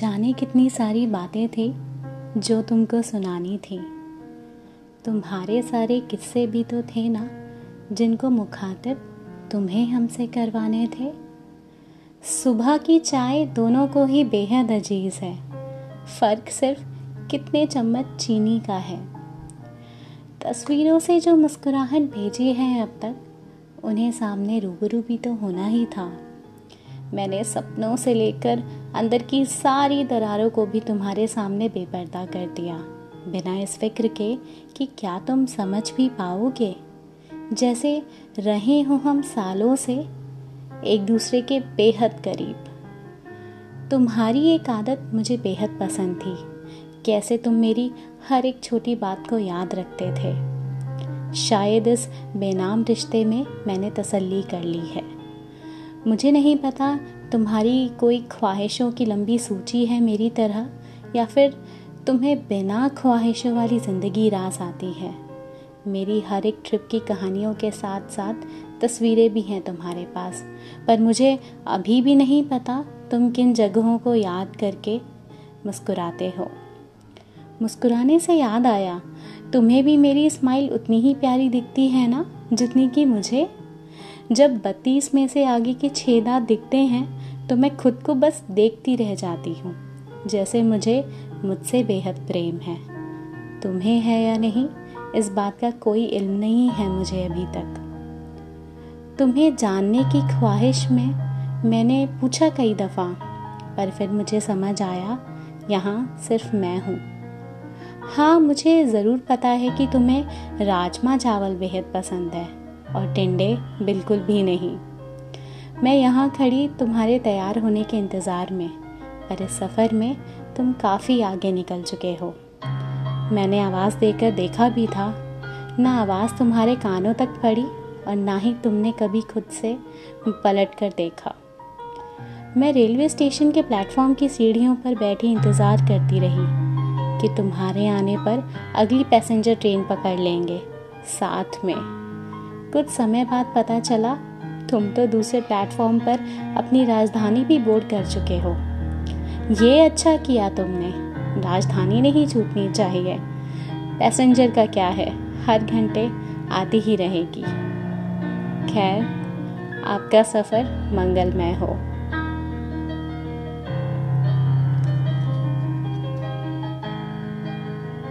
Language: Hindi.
जाने कितनी सारी बातें थी जो तुमको सुनानी थी। तुम्हारे सारे किस्से भी तो थे ना, जिनको मुखातिब तुम्हें हमसे करवाने थे। सुबह की चाय दोनों को ही बेहद अज़ीज़ है। फ़र्क सिर्फ़ कितने चम्मच चीनी का है। तस्वीरों से जो मुस्कुराहट भेजी है अब तक, उन्हें सामने रूबरू भी तो होना ही था। मैंने सपनों से लेकर अंदर की सारी दरारों को भी तुम्हारे सामने बेपर्दा कर दिया, बिना इस फ़िक्र के कि क्या तुम समझ भी पाओगे। जैसे रहे हो हम सालों से, एक दूसरे के बेहद करीब। तुम्हारी एक आदत मुझे बेहद पसंद थी, कैसे तुम मेरी हर एक छोटी बात को याद रखते थे। शायद इस बेनाम रिश्ते में मैंने तसल्ली कर ली है। मुझे नहीं पता तुम्हारी कोई ख्वाहिशों की लंबी सूची है मेरी तरह, या फिर तुम्हें बिना ख्वाहिशों वाली ज़िंदगी रास आती है। मेरी हर एक ट्रिप की कहानियों के साथ साथ तस्वीरें भी हैं तुम्हारे पास, पर मुझे अभी भी नहीं पता तुम किन जगहों को याद करके मुस्कुराते हो। मुस्कुराने से याद आया, तुम्हें भी मेरी स्माइल उतनी ही प्यारी दिखती है ना, जितनी कि मुझे जब बत्तीस में से आगे के छेदा दिखते हैं तो मैं खुद को बस देखती रह जाती हूँ, जैसे मुझे मुझसे बेहद प्रेम है। तुम्हें है या नहीं, इस बात का कोई इल्म नहीं है मुझे अभी तक। तुम्हें जानने की ख्वाहिश में मैंने पूछा कई दफ़ा, पर फिर मुझे समझ आया, यहाँ सिर्फ़ मैं हूँ। हाँ मुझे ज़रूर पता है कि तुम्हें राजमा चावल बेहद पसंद है। और टिंडे बिल्कुल भी नहीं। मैं यहाँ खड़ी तुम्हारे तैयार होने के इंतज़ार में, पर इस सफ़र में तुम काफ़ी आगे निकल चुके हो। मैंने आवाज़ देकर देखा भी था, ना आवाज़ तुम्हारे कानों तक पड़ी और ना ही तुमने कभी खुद से पलट कर देखा। मैं रेलवे स्टेशन के प्लेटफॉर्म की सीढ़ियों पर बैठी इंतज़ार करती रही कि तुम्हारे आने पर अगली पैसेंजर ट्रेन पकड़ लेंगे, साथ में। कुछ समय बाद पता चला, तुम तो दूसरे प्लेटफॉर्म पर अपनी राजधानी भी बोर्ड कर चुके हो। ये अच्छा किया तुमने। राजधानी नहीं छूटनी चाहिए। पैसेंजर का क्या है? हर घंटे आती ही रहेगी। खैर, आपका सफ़र मंगलमय हो।